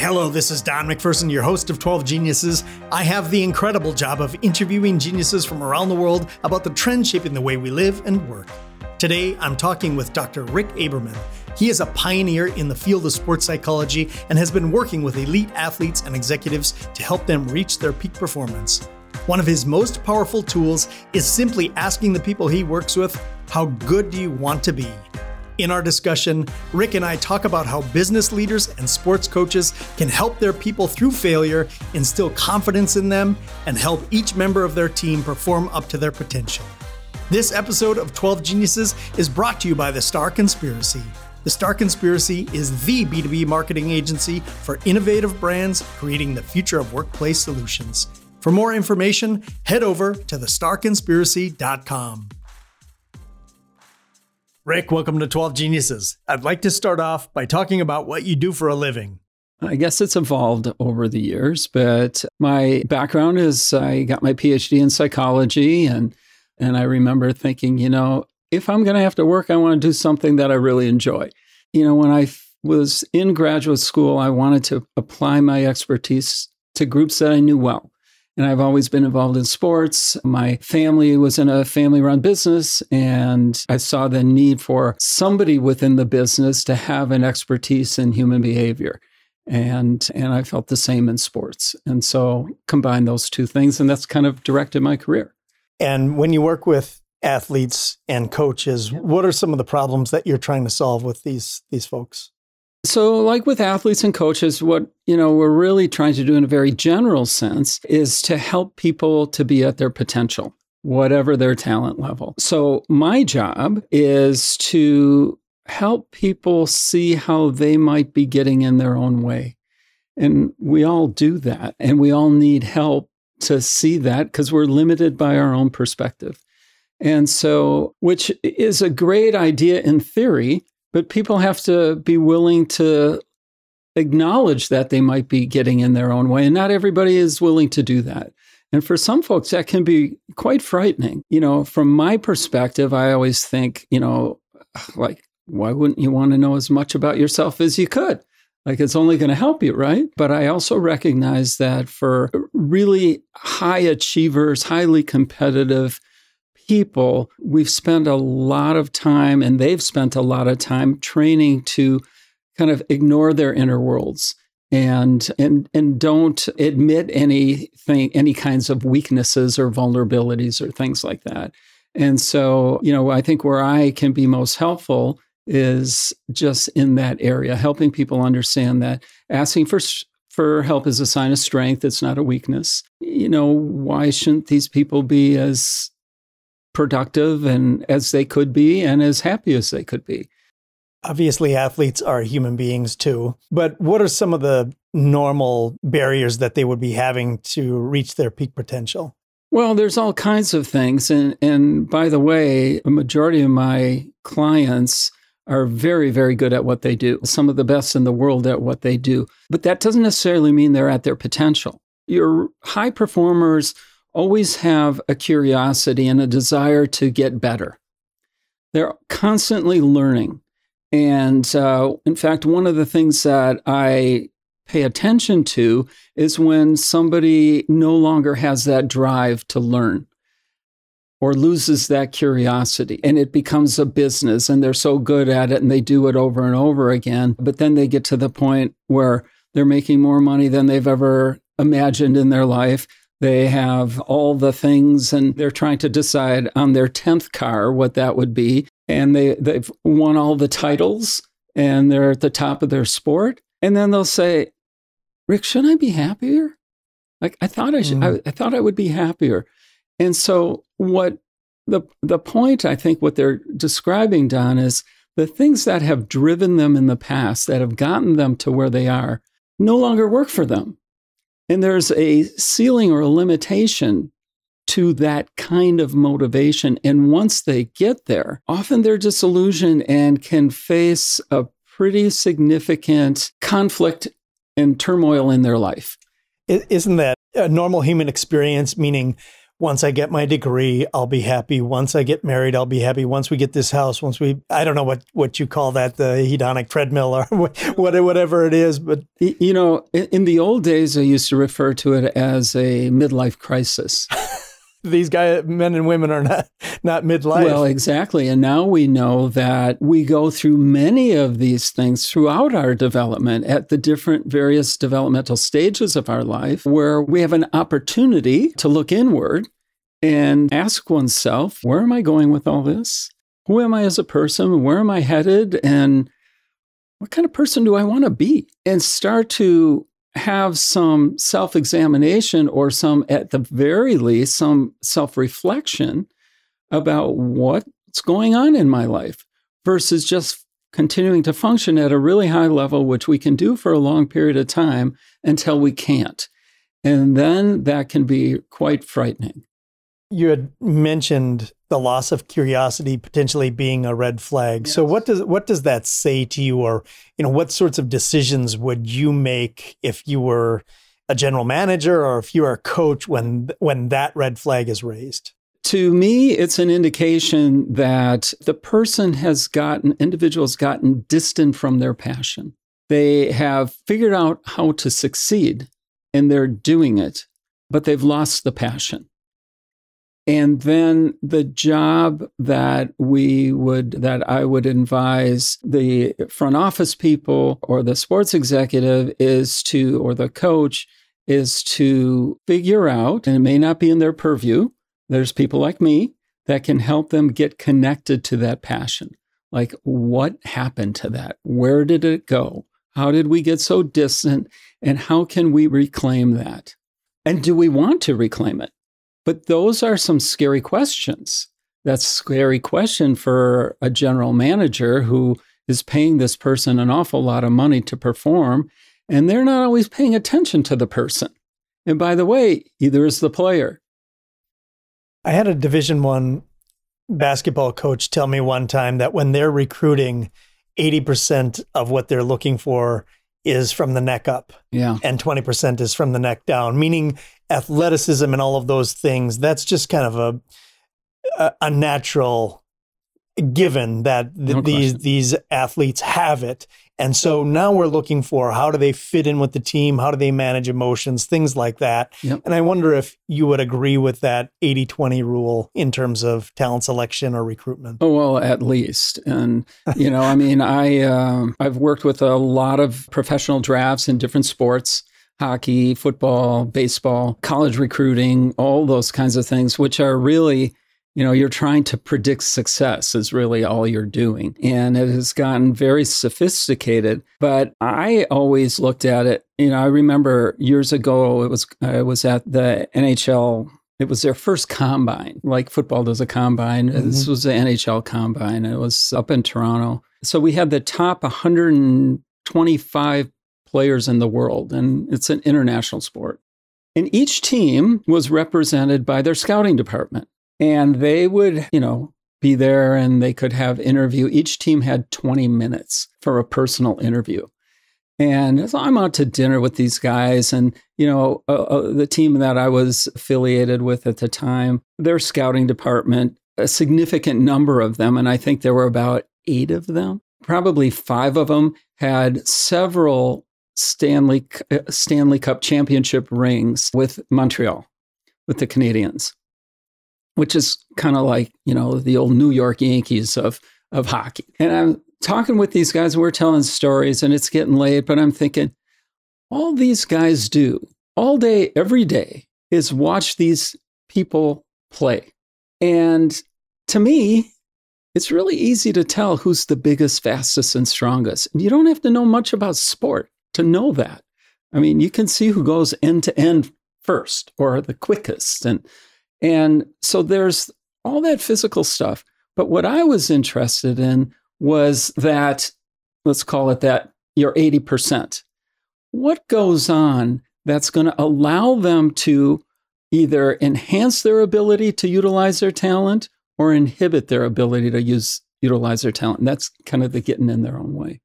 Hello, this is Don MacPherson, your host of 12 Geniuses. I have the incredible job of interviewing geniuses from around the world about the trends shaping the way we live and work. Today, I'm talking with Dr. Rick Aberman. He is a pioneer in the field of sports psychology and has been working with elite athletes and executives to help them reach their peak performance. One of his most powerful tools is simply asking the people he works with, How good do you want to be? In our discussion, Rick and I talk about how business leaders and sports coaches can help their people through failure, instill confidence in them, and help each member of their team perform up to their potential. This episode of 12 Geniuses is brought to you by The Star Conspiracy. The Star Conspiracy is the B2B marketing agency for innovative brands creating the future of workplace solutions. For more information, head over to thestarconspiracy.com. Rick, welcome to 12 Geniuses. I'd like to start off by talking about what you do for a living. I guess it's evolved over the years, but my background is I got my PhD in psychology and and I remember thinking, you know, if I'm going to have to work, I want to do something that I really enjoy. You know, when I was in graduate school, I wanted to apply my expertise to groups that I knew well and I've always been involved in sports. My family was in a family run business, and I saw the need for somebody within the business to have an expertise in human behavior. And, and I felt the same in sports. And so combine those two things, and that's kind of directed my career. And when you work with athletes and coaches, what are some of the problems that you're trying to solve with these, these folks? So, like with athletes and coaches, what you know we're really trying to do in a very general sense is to help people to be at their potential, whatever their talent level. So, my job is to help people see how they might be getting in their own way. And we all do that, and we all need help to see that because we're limited by our own perspective. And so, which is a great idea in theory, but people have to be willing to acknowledge that they might be getting in their own way. And not everybody is willing to do that. And for some folks, that can be quite frightening. You know, from my perspective, I always think, you know, like, why wouldn't you want to know as much about yourself as you could? Like, it's only going to help you, right? But I also recognize that for really high achievers, highly competitive people, we've spent a lot of time and they've spent a lot of time training to kind of ignore their inner worlds and and and don't admit anything any kinds of weaknesses or vulnerabilities or things like that. And so, you know, I think where I can be most helpful is just in that area, helping people understand that asking for for help is a sign of strength. It's not a weakness. You know, why shouldn't these people be as productive and as they could be and as happy as they could be. Obviously, athletes are human beings too. But what are some of the normal barriers that they would be having to reach their peak potential? Well, there's all kinds of things. And, and by the way, a majority of my clients are very, very good at what they do, some of the best in the world at what they do. But that doesn't necessarily mean they're at their potential. Your high performers always have a curiosity and a desire to get better. They're constantly learning. And uh, in fact, one of the things that I pay attention to is when somebody no longer has that drive to learn or loses that curiosity and it becomes a business and they're so good at it and they do it over and over again. But then they get to the point where they're making more money than they've ever imagined in their life. They have all the things and they're trying to decide on their 10th car what that would be. And they, they've won all the titles and they're at the top of their sport. And then they'll say, Rick, shouldn't I be happier? Like I thought I should, mm. I, I thought I would be happier. And so what the the point I think what they're describing, Don, is the things that have driven them in the past, that have gotten them to where they are, no longer work for them. And there's a ceiling or a limitation to that kind of motivation. And once they get there, often they're disillusioned and can face a pretty significant conflict and turmoil in their life. Isn't that a normal human experience? Meaning, once I get my degree, I'll be happy. Once I get married, I'll be happy. Once we get this house, once we, I don't know what, what you call that, the hedonic treadmill or whatever it is. But, you know, in the old days, I used to refer to it as a midlife crisis. These guys, men and women are not, not midlife. Well, exactly. And now we know that we go through many of these things throughout our development at the different various developmental stages of our life where we have an opportunity to look inward and ask oneself, where am I going with all this? Who am I as a person? Where am I headed? And what kind of person do I want to be? And start to have some self examination or some, at the very least, some self reflection about what's going on in my life versus just continuing to function at a really high level, which we can do for a long period of time until we can't. And then that can be quite frightening you had mentioned the loss of curiosity potentially being a red flag. Yes. So what does what does that say to you or you know what sorts of decisions would you make if you were a general manager or if you were a coach when when that red flag is raised? To me, it's an indication that the person has gotten, individuals gotten distant from their passion. They have figured out how to succeed and they're doing it, but they've lost the passion. And then the job that we would, that I would advise the front office people or the sports executive is to, or the coach is to figure out, and it may not be in their purview, there's people like me that can help them get connected to that passion. Like, what happened to that? Where did it go? How did we get so distant? And how can we reclaim that? And do we want to reclaim it? But those are some scary questions. That's a scary question for a general manager who is paying this person an awful lot of money to perform, and they're not always paying attention to the person. And by the way, either is the player. I had a Division One basketball coach tell me one time that when they're recruiting, 80% of what they're looking for is from the neck up. Yeah. And 20% is from the neck down, meaning athleticism and all of those things. That's just kind of a a, a natural given that th- no these these athletes have it. And so now we're looking for how do they fit in with the team? How do they manage emotions? Things like that. Yep. And I wonder if you would agree with that 80 20 rule in terms of talent selection or recruitment. Oh, well, at least. And, you know, I mean, I, uh, I've worked with a lot of professional drafts in different sports hockey, football, baseball, college recruiting, all those kinds of things, which are really you know, you're trying to predict success is really all you're doing. And it has gotten very sophisticated. But I always looked at it, you know, I remember years ago, it was, I was at the NHL. It was their first combine, like football does a combine. Mm-hmm. This was the NHL combine. It was up in Toronto. So we had the top 125 players in the world, and it's an international sport. And each team was represented by their scouting department. And they would, you know, be there and they could have interview. Each team had 20 minutes for a personal interview. And so I'm out to dinner with these guys, and you know, uh, uh, the team that I was affiliated with at the time, their scouting department, a significant number of them, and I think there were about eight of them. Probably five of them had several Stanley uh, Stanley Cup championship rings with Montreal, with the Canadiens, which is kind of like, you know, the old New York Yankees of of hockey. And I'm talking with these guys, and we're telling stories and it's getting late, but I'm thinking, all these guys do all day, every day, is watch these people play. And to me, it's really easy to tell who's the biggest, fastest, and strongest. And you don't have to know much about sport to know that. I mean, you can see who goes end to end first or the quickest. And and so there's all that physical stuff. But what I was interested in was that, let's call it that, your 80%. What goes on that's going to allow them to either enhance their ability to utilize their talent or inhibit their ability to use utilize their talent. And that's kind of the getting in their own way.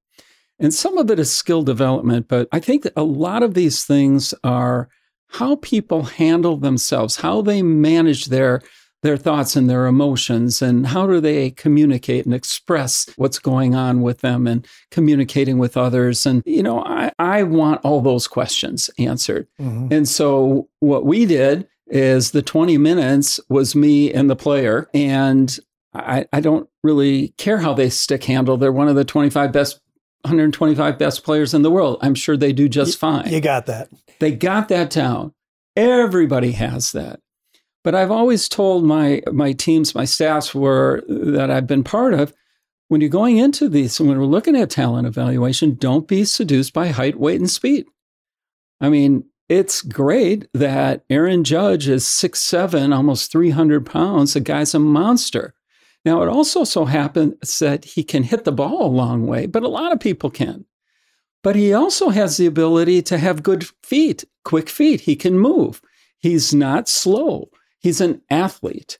And some of it is skill development, but I think that a lot of these things are how people handle themselves, how they manage their their thoughts and their emotions and how do they communicate and express what's going on with them and communicating with others. And you know i, I want all those questions answered. Mm-hmm. and so what we did is the 20 minutes was me and the player and I, I don't really care how they stick handle. They're one of the 25 best 125 best players in the world i'm sure they do just fine you got that they got that down everybody has that but I've always told my my teams, my staffs were that I've been part of, when you're going into these, when we're looking at talent evaluation, don't be seduced by height, weight, and speed. I mean, it's great that Aaron Judge is six seven, almost 300 pounds. The guy's a monster. Now, it also so happens that he can hit the ball a long way, but a lot of people can. But he also has the ability to have good feet, quick feet. He can move. He's not slow he's an athlete.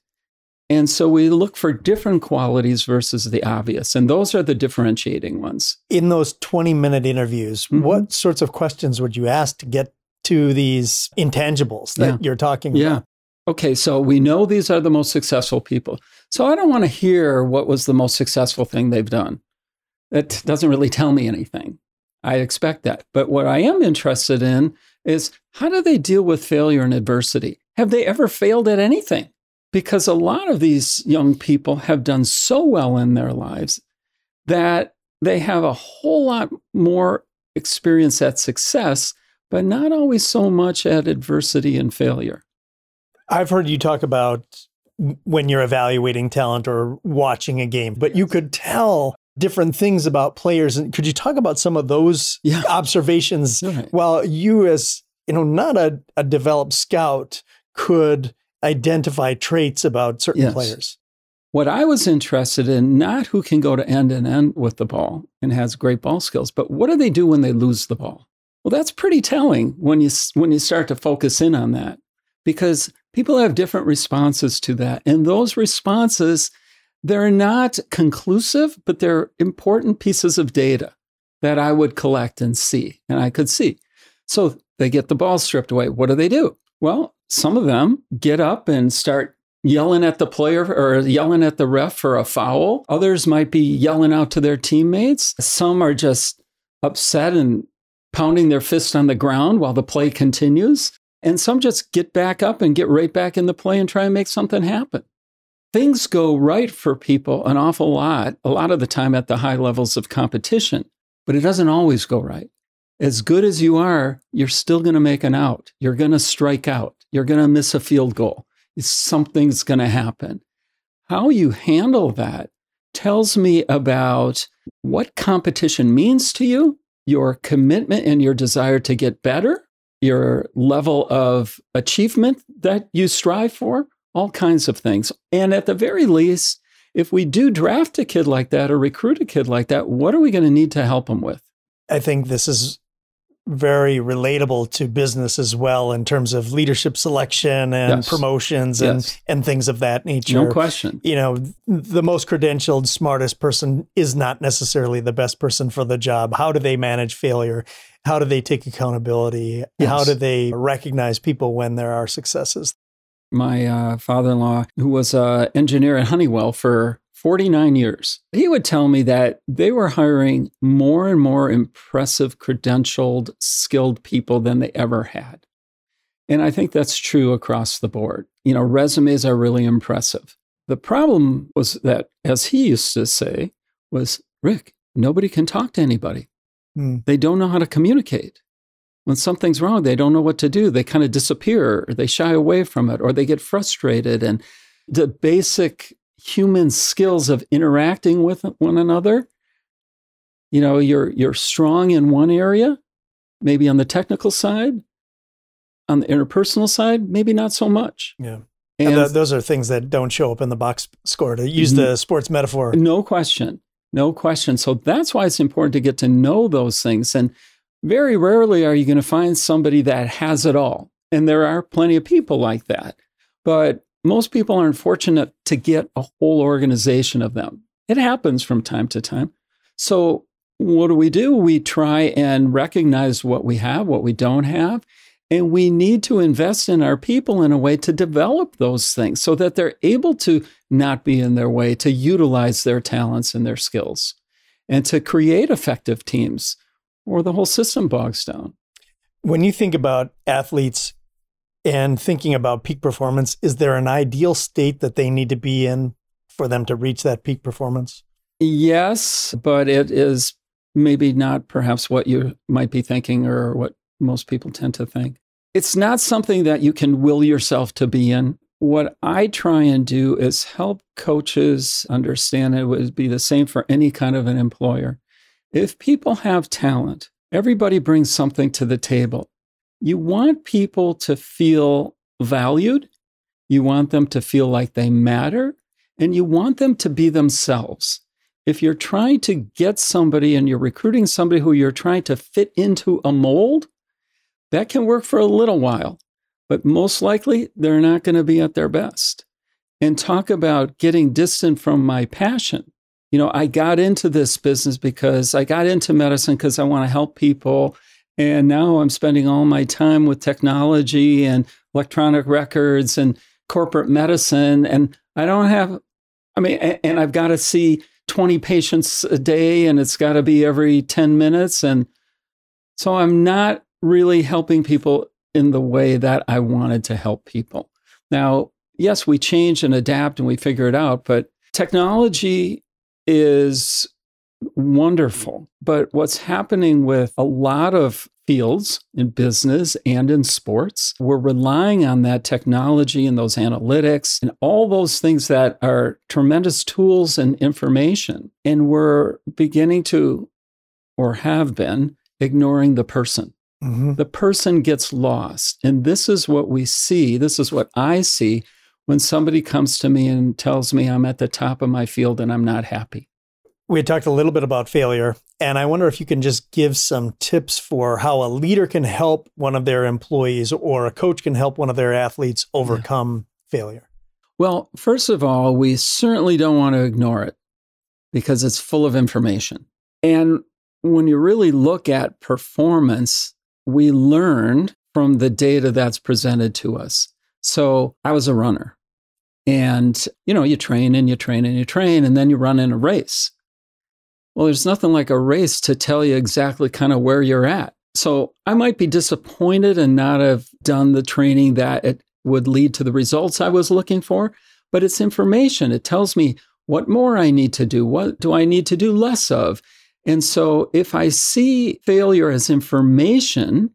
And so we look for different qualities versus the obvious. And those are the differentiating ones. In those 20 minute interviews, mm-hmm. what sorts of questions would you ask to get to these intangibles that yeah. you're talking yeah. about? Okay, so we know these are the most successful people. So I don't want to hear what was the most successful thing they've done. That doesn't really tell me anything. I expect that. But what I am interested in is how do they deal with failure and adversity? Have they ever failed at anything? Because a lot of these young people have done so well in their lives that they have a whole lot more experience at success, but not always so much at adversity and failure. I've heard you talk about when you're evaluating talent or watching a game, but you could tell different things about players. And could you talk about some of those yeah. observations right. while you, as you know, not a, a developed scout, could identify traits about certain yes. players. What I was interested in, not who can go to end and end with the ball and has great ball skills, but what do they do when they lose the ball? Well, that's pretty telling when you when you start to focus in on that, because people have different responses to that, and those responses they're not conclusive, but they're important pieces of data that I would collect and see, and I could see. So they get the ball stripped away. What do they do? Well, some of them get up and start yelling at the player or yelling at the ref for a foul. Others might be yelling out to their teammates. Some are just upset and pounding their fist on the ground while the play continues. And some just get back up and get right back in the play and try and make something happen. Things go right for people an awful lot, a lot of the time at the high levels of competition, but it doesn't always go right as good as you are, you're still going to make an out. You're going to strike out. You're going to miss a field goal. Something's going to happen. How you handle that tells me about what competition means to you, your commitment and your desire to get better, your level of achievement that you strive for, all kinds of things. And at the very least, if we do draft a kid like that or recruit a kid like that, what are we going to need to help them with? I think this is very relatable to business as well in terms of leadership selection and yes. promotions and yes. and things of that nature. No question. You know, the most credentialed, smartest person is not necessarily the best person for the job. How do they manage failure? How do they take accountability? Yes. How do they recognize people when there are successes? My uh, father-in-law, who was an engineer at Honeywell for 49 years. He would tell me that they were hiring more and more impressive, credentialed, skilled people than they ever had. And I think that's true across the board. You know, resumes are really impressive. The problem was that, as he used to say, was Rick, nobody can talk to anybody. Mm. They don't know how to communicate. When something's wrong, they don't know what to do. They kind of disappear, or they shy away from it, or they get frustrated. And the basic human skills of interacting with one another. You know, you're you're strong in one area, maybe on the technical side, on the interpersonal side, maybe not so much. Yeah. And, and th- those are things that don't show up in the box score to use mm-hmm. the sports metaphor. No question. No question. So that's why it's important to get to know those things. And very rarely are you going to find somebody that has it all. And there are plenty of people like that. But most people aren't fortunate to get a whole organization of them. It happens from time to time. So, what do we do? We try and recognize what we have, what we don't have, And we need to invest in our people in a way to develop those things so that they're able to not be in their way, to utilize their talents and their skills, and to create effective teams, or the whole system bogs down. When you think about athletes and thinking about peak performance, is there an ideal state that they need to be in for them to reach that peak performance? Yes, but it is maybe not perhaps what you might be thinking or what most people tend to think. It's not something that you can will yourself to be in. What I try and do is help coaches understand it would be the same for any kind of an employer. If people have talent, everybody brings something to the table. You want people to feel valued, you want them to feel like they matter, and you want them to be themselves. If you're trying to get somebody and you're recruiting somebody who you're trying to fit into a mold, that can work for a little while, but most likely they're not going to be at their best. And talk about getting distant from my passion. You know, I got into this business because I got into medicine because I want to help people. And now I'm spending all my time with technology and electronic records and corporate medicine. And I don't have, I mean, and I've got to see 20 patients a day and it's got to be every 10 minutes. And so I'm not really helping people in the way that I wanted to help people. Now, yes, we change and adapt and we figure it out, but technology is wonderful. But what's happening with a lot of fields in business and in sports, we're relying on that technology and those analytics and all those things that are tremendous tools and information. And we're beginning to, or have been, ignoring the person. Mm-hmm. The person gets lost. And this is what we see. This is what I see when somebody comes to me and tells me I'm at the top of my field and I'm not happy. We had talked a little bit about failure, and I wonder if you can just give some tips for how a leader can help one of their employees or a coach can help one of their athletes overcome yeah. failure. Well, first of all, we certainly don't want to ignore it because it's full of information. And when you really look at performance, we learn from the data that's presented to us. So I was a runner. And, you know, you train and you train and you train, and then you run in a race. Well, there's nothing like a race to tell you exactly kind of where you're at. So I might be disappointed and not have done the training that it would lead to the results I was looking for, but it's information. It tells me what more I need to do. What do I need to do less of? And so if I see failure as information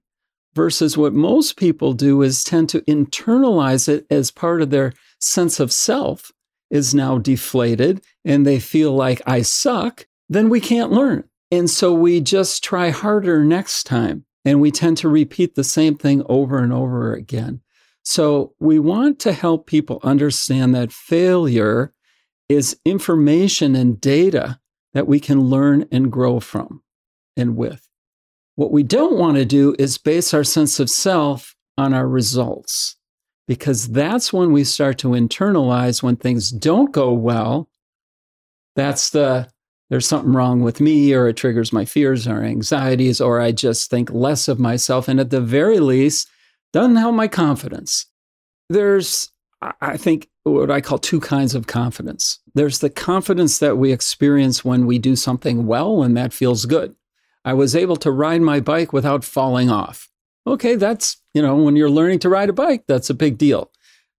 versus what most people do is tend to internalize it as part of their sense of self is now deflated and they feel like I suck, then we can't learn. And so we just try harder next time. And we tend to repeat the same thing over and over again. So we want to help people understand that failure is information and data that we can learn and grow from and with. What we don't want to do is base our sense of self on our results, because that's when we start to internalize when things don't go well. That's the there's something wrong with me, or it triggers my fears or anxieties, or I just think less of myself. And at the very least, doesn't help my confidence. There's, I think, what I call two kinds of confidence. There's the confidence that we experience when we do something well, and that feels good. I was able to ride my bike without falling off. Okay, that's, you know, when you're learning to ride a bike, that's a big deal.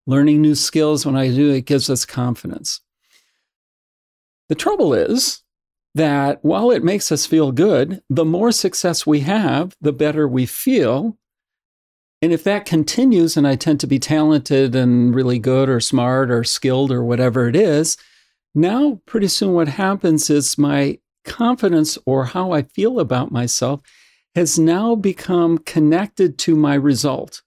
Learning new skills when I do it gives us confidence. The trouble is, that while it makes us feel good, the more success we have, the better we feel. And if that continues, and I tend to be talented and really good or smart or skilled or whatever it is, now pretty soon what happens is my confidence or how I feel about myself has now become connected to my result,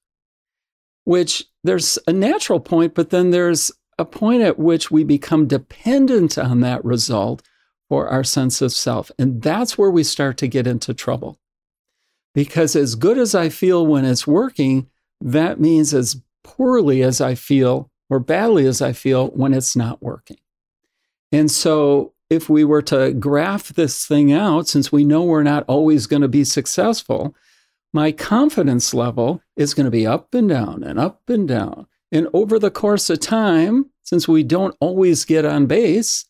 which there's a natural point, but then there's a point at which we become dependent on that result for our sense of self. And that's where we start to get into trouble. Because as good as I feel when it's working, that means as poorly as I feel or badly as I feel when it's not working. And so if we were to graph this thing out, since we know we're not always going to be successful, my confidence level is going to be up and down and up and down. And over the course of time, since we don't always get on base,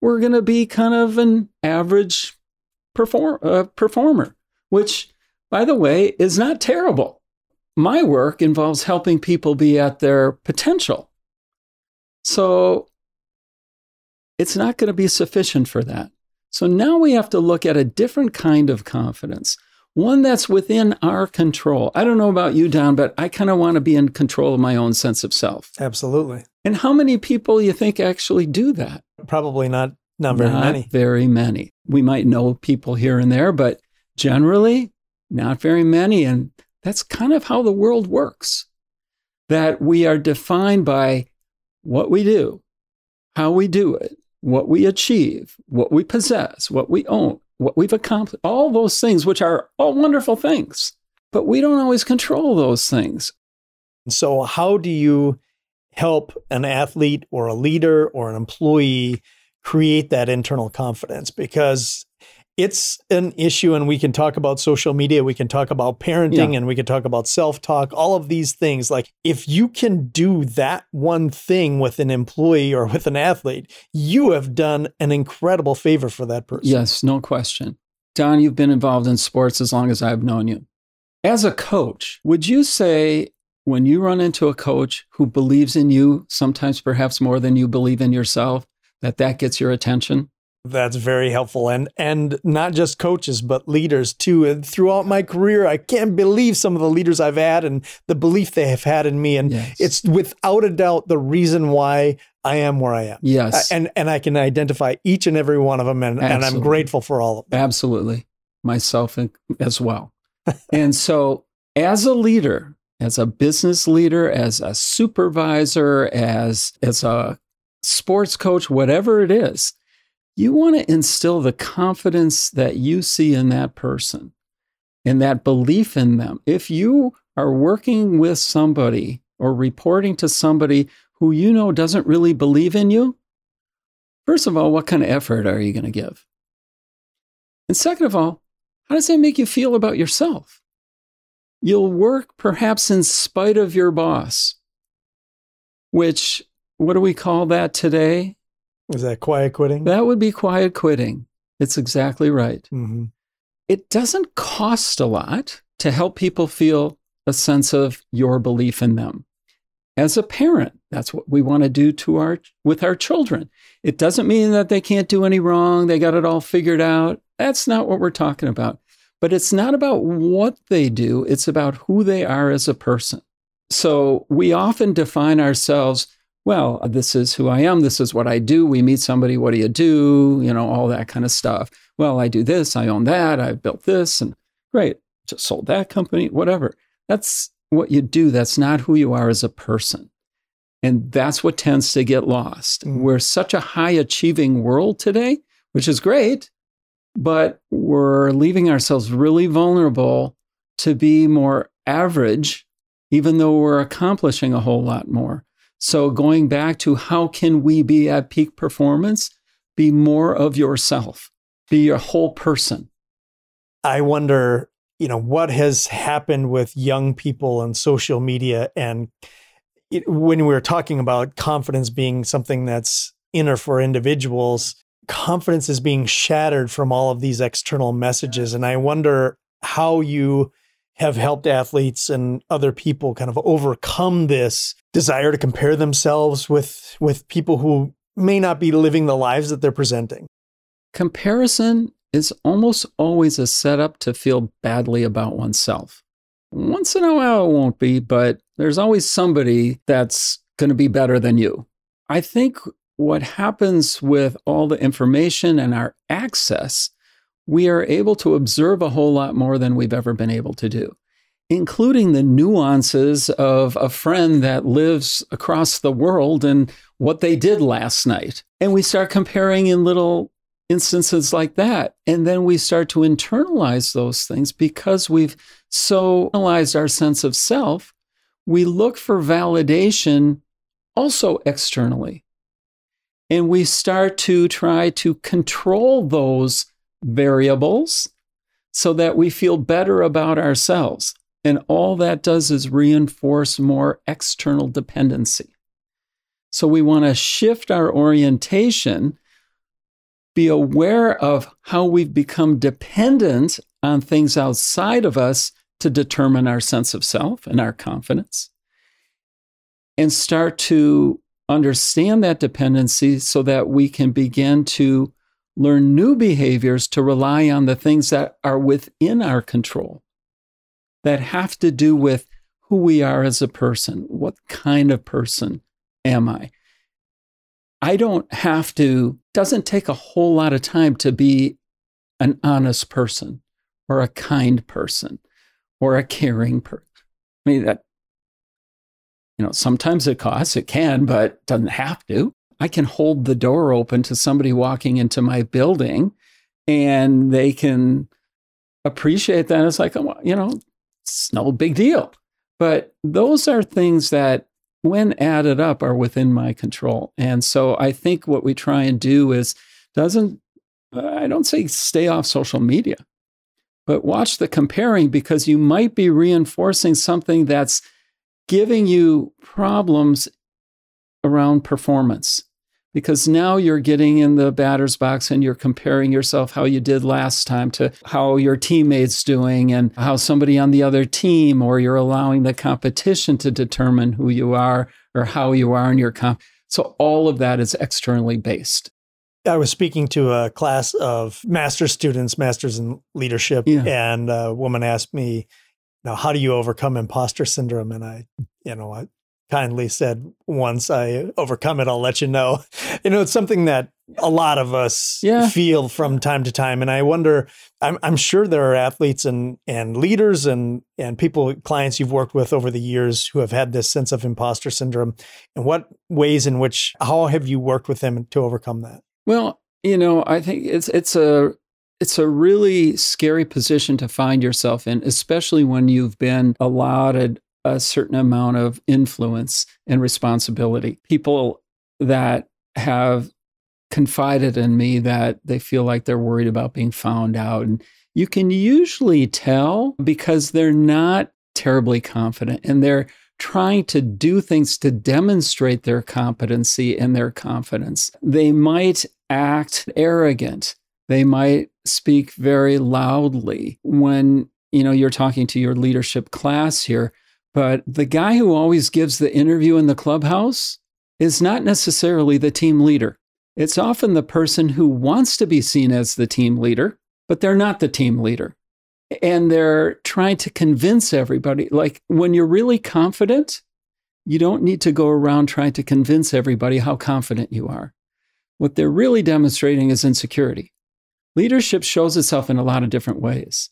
we're going to be kind of an average perform, uh, performer, which, by the way, is not terrible. My work involves helping people be at their potential. So it's not going to be sufficient for that. So now we have to look at a different kind of confidence, one that's within our control. I don't know about you, Don, but I kind of want to be in control of my own sense of self. Absolutely. And how many people you think actually do that? Probably not not very not many. Very many. We might know people here and there, but generally not very many and that's kind of how the world works. That we are defined by what we do, how we do it, what we achieve, what we possess, what we own, what we've accomplished, all those things, which are all wonderful things. But we don't always control those things. So, how do you help an athlete or a leader or an employee create that internal confidence? Because it's an issue and we can talk about social media we can talk about parenting yeah. and we can talk about self-talk all of these things like if you can do that one thing with an employee or with an athlete you have done an incredible favor for that person yes no question don you've been involved in sports as long as i've known you as a coach would you say when you run into a coach who believes in you sometimes perhaps more than you believe in yourself that that gets your attention that's very helpful, and and not just coaches, but leaders too. And throughout my career, I can't believe some of the leaders I've had and the belief they have had in me. And yes. it's without a doubt the reason why I am where I am. Yes, and and I can identify each and every one of them, and, and I'm grateful for all of them. Absolutely, myself as well. and so, as a leader, as a business leader, as a supervisor, as as a sports coach, whatever it is you want to instill the confidence that you see in that person and that belief in them. If you are working with somebody or reporting to somebody who you know doesn't really believe in you, first of all, what kind of effort are you going to give? And second of all, how does that make you feel about yourself? You'll work perhaps in spite of your boss, which, what do we call that today? Is that quiet quitting? That would be quiet quitting. It's exactly right. Mm-hmm. It doesn't cost a lot to help people feel a sense of your belief in them. As a parent, that's what we want to do to our with our children. It doesn't mean that they can't do any wrong, they got it all figured out. That's not what we're talking about. But it's not about what they do, it's about who they are as a person. So we often define ourselves well, this is who I am. This is what I do. We meet somebody. What do you do? You know, all that kind of stuff. Well, I do this. I own that. I've built this. And great. Just sold that company, whatever. That's what you do. That's not who you are as a person. And that's what tends to get lost. Mm. We're such a high achieving world today, which is great, but we're leaving ourselves really vulnerable to be more average, even though we're accomplishing a whole lot more. So, going back to how can we be at peak performance? Be more of yourself, be your whole person. I wonder, you know, what has happened with young people and social media. And it, when we are talking about confidence being something that's inner for individuals, confidence is being shattered from all of these external messages. And I wonder how you have helped athletes and other people kind of overcome this desire to compare themselves with with people who may not be living the lives that they're presenting. Comparison is almost always a setup to feel badly about oneself. Once in a while it won't be, but there's always somebody that's going to be better than you. I think what happens with all the information and our access we are able to observe a whole lot more than we've ever been able to do, including the nuances of a friend that lives across the world and what they did last night. And we start comparing in little instances like that. And then we start to internalize those things because we've so analyzed our sense of self. We look for validation also externally. And we start to try to control those variables so that we feel better about ourselves. And all that does is reinforce more external dependency. So we want to shift our orientation, be aware of how we've become dependent on things outside of us to determine our sense of self and our confidence, and start to understand that dependency so that we can begin to learn new behaviors to rely on the things that are within our control that have to do with who we are as a person. What kind of person am I? I don't have to, doesn't take a whole lot of time to be an honest person or a kind person or a caring person. I mean, that, you know, sometimes it costs, it can, but doesn't have to. I can hold the door open to somebody walking into my building and they can appreciate that. It's like, oh, you know, it's no big deal. But those are things that, when added up, are within my control. And so I think what we try and do is doesn't, I don't say stay off social media, but watch the comparing because you might be reinforcing something that's giving you problems around performance. Because now you're getting in the batter's box and you're comparing yourself how you did last time to how your teammates doing and how somebody on the other team or you're allowing the competition to determine who you are or how you are in your comp. So all of that is externally based. I was speaking to a class of master's students, masters in leadership, yeah. and a woman asked me, "Now, how do you overcome imposter syndrome?" And I, you know, I kindly said, once I overcome it, I'll let you know. You know, it's something that a lot of us yeah. feel from time to time. And I wonder, I'm, I'm sure there are athletes and, and leaders and, and people, clients you've worked with over the years who have had this sense of imposter syndrome. And what ways in which, how have you worked with them to overcome that? Well, you know, I think it's, it's a, it's a really scary position to find yourself in, especially when you've been allotted a certain amount of influence and responsibility. People that have confided in me that they feel like they're worried about being found out. And you can usually tell because they're not terribly confident and they're trying to do things to demonstrate their competency and their confidence. They might act arrogant. They might speak very loudly when you know you're talking to your leadership class here but the guy who always gives the interview in the clubhouse is not necessarily the team leader. It's often the person who wants to be seen as the team leader, but they're not the team leader. And they're trying to convince everybody. Like when you're really confident, you don't need to go around trying to convince everybody how confident you are. What they're really demonstrating is insecurity. Leadership shows itself in a lot of different ways.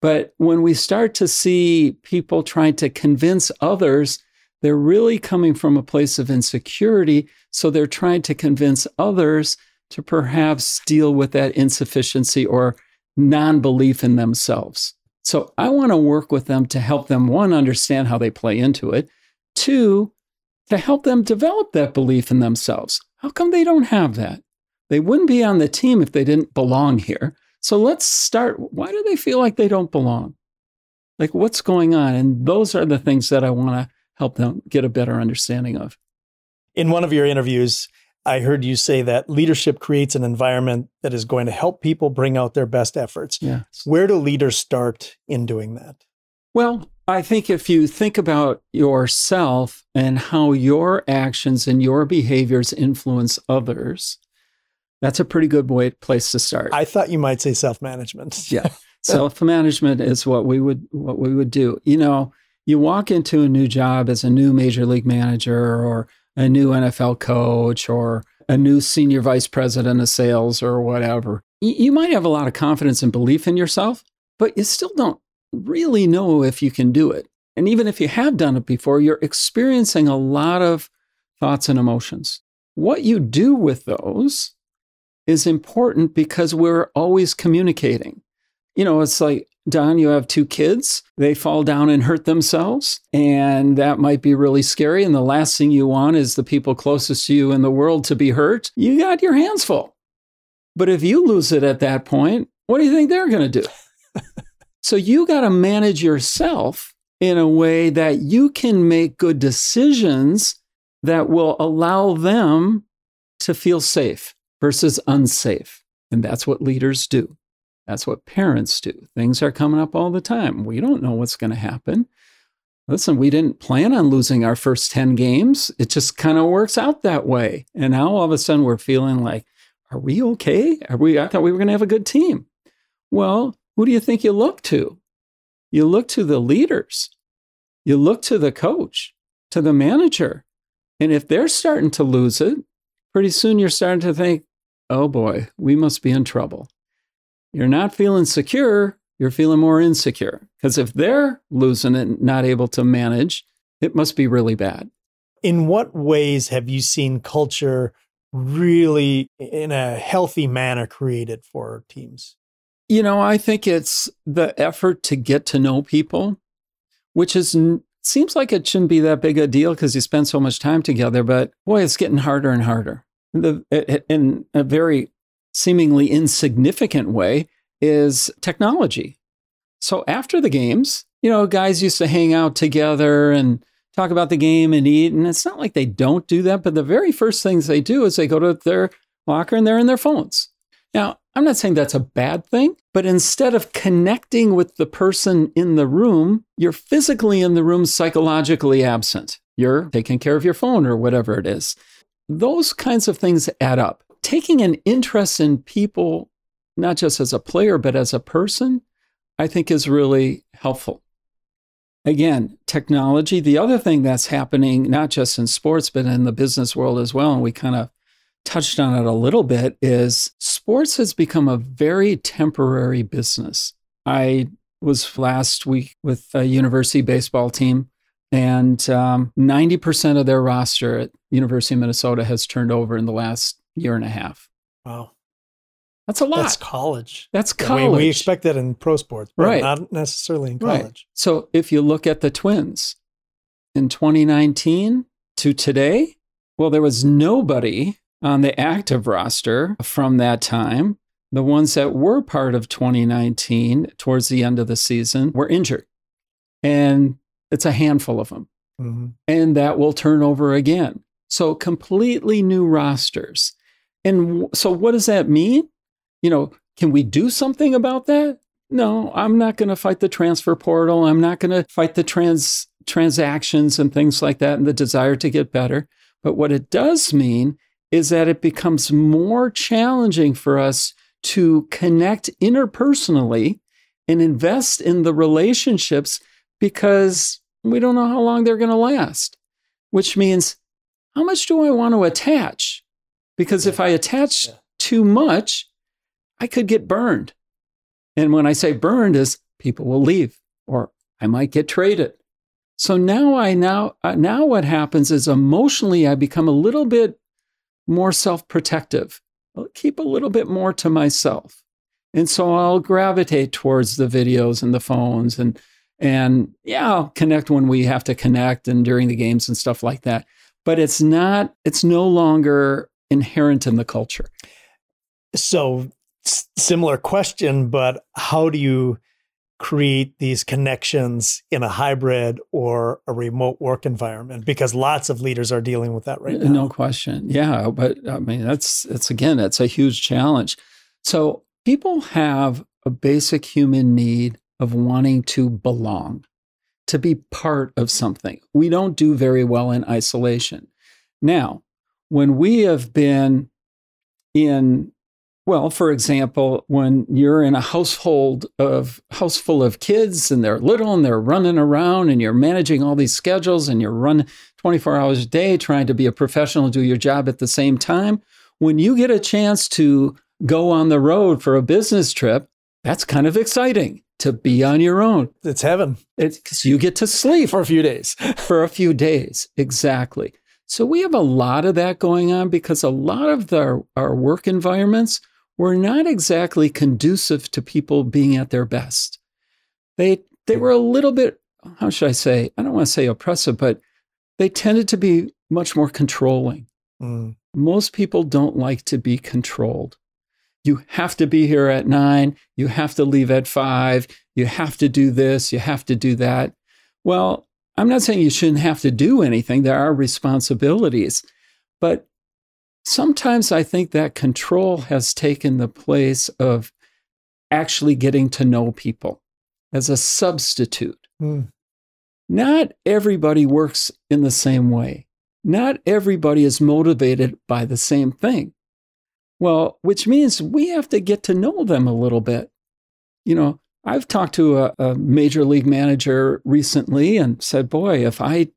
But when we start to see people trying to convince others, they're really coming from a place of insecurity. So they're trying to convince others to perhaps deal with that insufficiency or non belief in themselves. So I want to work with them to help them, one, understand how they play into it, two, to help them develop that belief in themselves. How come they don't have that? They wouldn't be on the team if they didn't belong here. So let's start. Why do they feel like they don't belong? Like, what's going on? And those are the things that I want to help them get a better understanding of. In one of your interviews, I heard you say that leadership creates an environment that is going to help people bring out their best efforts. Yes. Where do leaders start in doing that? Well, I think if you think about yourself and how your actions and your behaviors influence others, that's a pretty good way place to start. I thought you might say self-management. yeah. Self-management is what we would what we would do. You know, you walk into a new job as a new major league manager or a new NFL coach or a new senior vice president of sales or whatever. You might have a lot of confidence and belief in yourself, but you still don't really know if you can do it. And even if you have done it before, you're experiencing a lot of thoughts and emotions. What you do with those is important because we're always communicating. You know, it's like, Don, you have two kids, they fall down and hurt themselves, and that might be really scary. And the last thing you want is the people closest to you in the world to be hurt. You got your hands full. But if you lose it at that point, what do you think they're going to do? So you got to manage yourself in a way that you can make good decisions that will allow them to feel safe versus unsafe. And that's what leaders do. That's what parents do. Things are coming up all the time. We don't know what's going to happen. Listen, we didn't plan on losing our first 10 games. It just kind of works out that way. And now all of a sudden we're feeling like, are we okay? Are we I thought we were going to have a good team. Well, who do you think you look to? You look to the leaders. You look to the coach, to the manager. And if they're starting to lose it, pretty soon you're starting to think, oh boy, we must be in trouble. You're not feeling secure, you're feeling more insecure. Because if they're losing it, not able to manage, it must be really bad. In what ways have you seen culture really in a healthy manner created for teams? You know, I think it's the effort to get to know people, which is seems like it shouldn't be that big a deal because you spend so much time together. But boy, it's getting harder and harder. The, in a very seemingly insignificant way is technology. So after the games, you know, guys used to hang out together and talk about the game and eat. And it's not like they don't do that, but the very first things they do is they go to their locker and they're in their phones. Now, I'm not saying that's a bad thing, but instead of connecting with the person in the room, you're physically in the room, psychologically absent. You're taking care of your phone or whatever it is. Those kinds of things add up. Taking an interest in people, not just as a player, but as a person, I think is really helpful. Again, technology, the other thing that's happening, not just in sports, but in the business world as well, and we kind of touched on it a little bit, is sports has become a very temporary business. I was last week with a university baseball team, and um, 90% of their roster at University of Minnesota has turned over in the last year and a half. Wow. That's a lot. That's college. That's college. We, we expect that in pro sports, right? Not necessarily in college. Right. So if you look at the Twins in 2019 to today, well, there was nobody on the active roster from that time. The ones that were part of 2019 towards the end of the season were injured. And it's a handful of them. Mm-hmm. And that will turn over again. So completely new rosters. And so what does that mean? You know, can we do something about that? No, I'm not going to fight the transfer portal. I'm not going to fight the trans transactions and things like that and the desire to get better. But what it does mean is that it becomes more challenging for us to connect interpersonally and invest in the relationships because we don't know how long they're going to last, which means how much do I want to attach? Because yeah. if I attach yeah. too much, I could get burned. And when I say burned is people will leave or I might get traded. So now I now uh, now what happens is emotionally I become a little bit more self protective. Keep a little bit more to myself. And so I'll gravitate towards the videos and the phones and and yeah, I'll connect when we have to connect and during the games and stuff like that. But it's not, it's no longer inherent in the culture. So similar question, but how do you create these connections in a hybrid or a remote work environment because lots of leaders are dealing with that right now. No question. Yeah, but I mean that's it's again it's a huge challenge. So people have a basic human need of wanting to belong, to be part of something. We don't do very well in isolation. Now, when we have been in well, for example, when you're in a household of house full of kids and they're little and they're running around and you're managing all these schedules and you're running 24 hours a day trying to be a professional, do your job at the same time, when you get a chance to go on the road for a business trip, that's kind of exciting to be on your own. It's heaven. It's because you get to sleep for a few days. for a few days, exactly. So we have a lot of that going on because a lot of the, our work environments were not exactly conducive to people being at their best. They they were a little bit, how should I say? I don't want to say oppressive, but they tended to be much more controlling. Mm. Most people don't like to be controlled. You have to be here at nine. You have to leave at five. You have to do this, you have to do that. Well, I'm not saying you shouldn't have to do anything. There are responsibilities. But sometimes I think that control has taken the place of actually getting to know people as a substitute. Mm. Not everybody works in the same way. Not everybody is motivated by the same thing. Well, which means we have to get to know them a little bit. You know, I've talked to a, a major league manager recently and said, boy, if I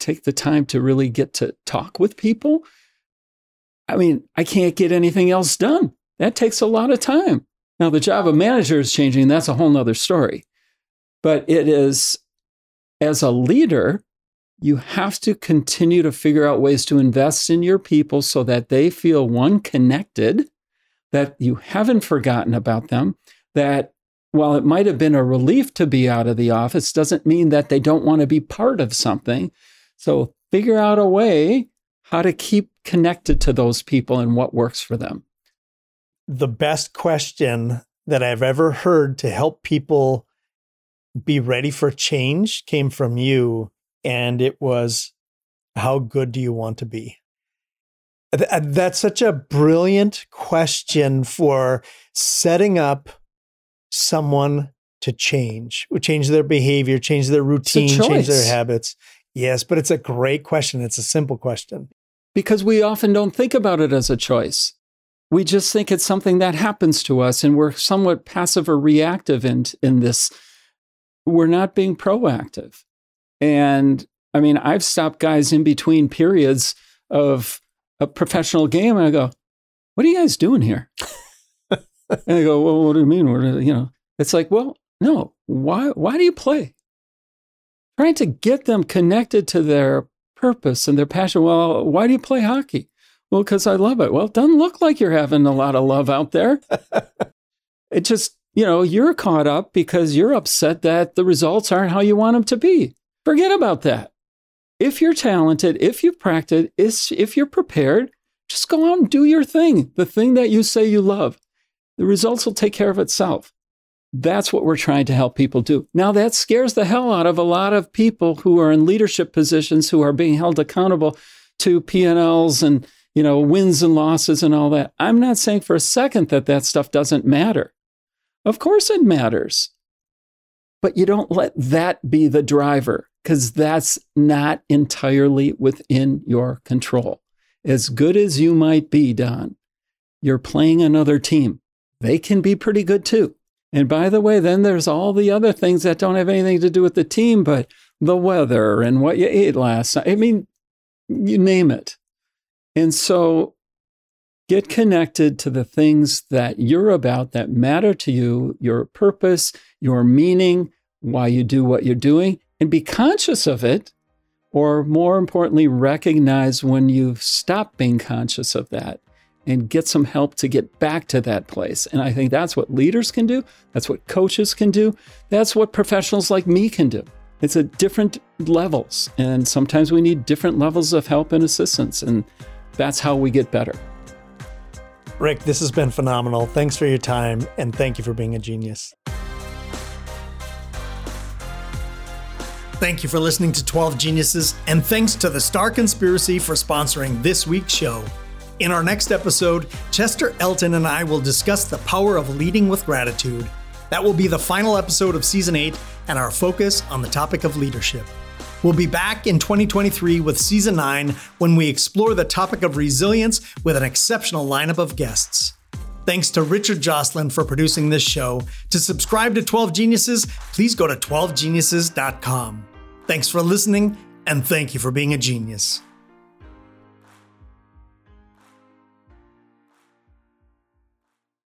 take the time to really get to talk with people, I mean, I can't get anything else done. That takes a lot of time. Now, the job of manager is changing. That's a whole nother story. But it is, as a leader, you have to continue to figure out ways to invest in your people so that they feel one, connected, that you haven't forgotten about them, that while it might have been a relief to be out of the office, doesn't mean that they don't want to be part of something. So figure out a way how to keep connected to those people and what works for them. The best question that I've ever heard to help people be ready for change came from you and it was how good do you want to be? Uh, that's such a brilliant question for setting up someone to change change their behavior change their routine change their habits. Yes but it's a great question. It's a simple question because we often don't think about it as a choice we just think it's something that happens to us and we're somewhat passive or reactive in, in this we're not being proactive and I mean, I've stopped guys in between periods of a professional game and I go, what are you guys doing here? and they go, well, what do you mean? What you know, it's like, well, no, why, why do you play? Trying to get them connected to their purpose and their passion. Well, why do you play hockey? Well, because I love it. Well, it doesn't look like you're having a lot of love out there. it just, you know, you're caught up because you're upset that the results aren't how you want them to be. Forget about that. If you're talented, if you've practiced, if you're prepared, just go out and do your thing, the thing that you say you love. The results will take care of itself. That's what we're trying to help people do. Now, that scares the hell out of a lot of people who are in leadership positions who are being held accountable to P&Ls and you know wins and losses and all that. I'm not saying for a second that that stuff doesn't matter. Of course it matters. But you don't let that be the driver because that's not entirely within your control. As good as you might be, Don, you're playing another team. They can be pretty good too. And by the way, then there's all the other things that don't have anything to do with the team, but the weather and what you ate last night. I mean, you name it. And so get connected to the things that you're about that matter to you, your purpose, your meaning, why you do what you're doing, and be conscious of it, or more importantly, recognize when you've stopped being conscious of that and get some help to get back to that place. And I think that's what leaders can do. That's what coaches can do. That's what professionals like me can do. It's at different levels. And sometimes we need different levels of help and assistance. And that's how we get better. Rick, this has been phenomenal. Thanks for your time. And thank you for being a genius. Thank you for listening to 12 Geniuses, and thanks to the Starr Conspiracy for sponsoring this week's show. In our next episode, Chester Elton and I will discuss the power of leading with gratitude. That will be the final episode of season 8 and our focus on the topic of leadership. We'll be back in 2023 with season 9 when we explore the topic of resilience with an exceptional lineup of guests. Thanks to Richard Jocelyn for producing this show. To subscribe to 12 Geniuses, please go to 12geniuses.com. Thanks for listening, and thank you for being a genius.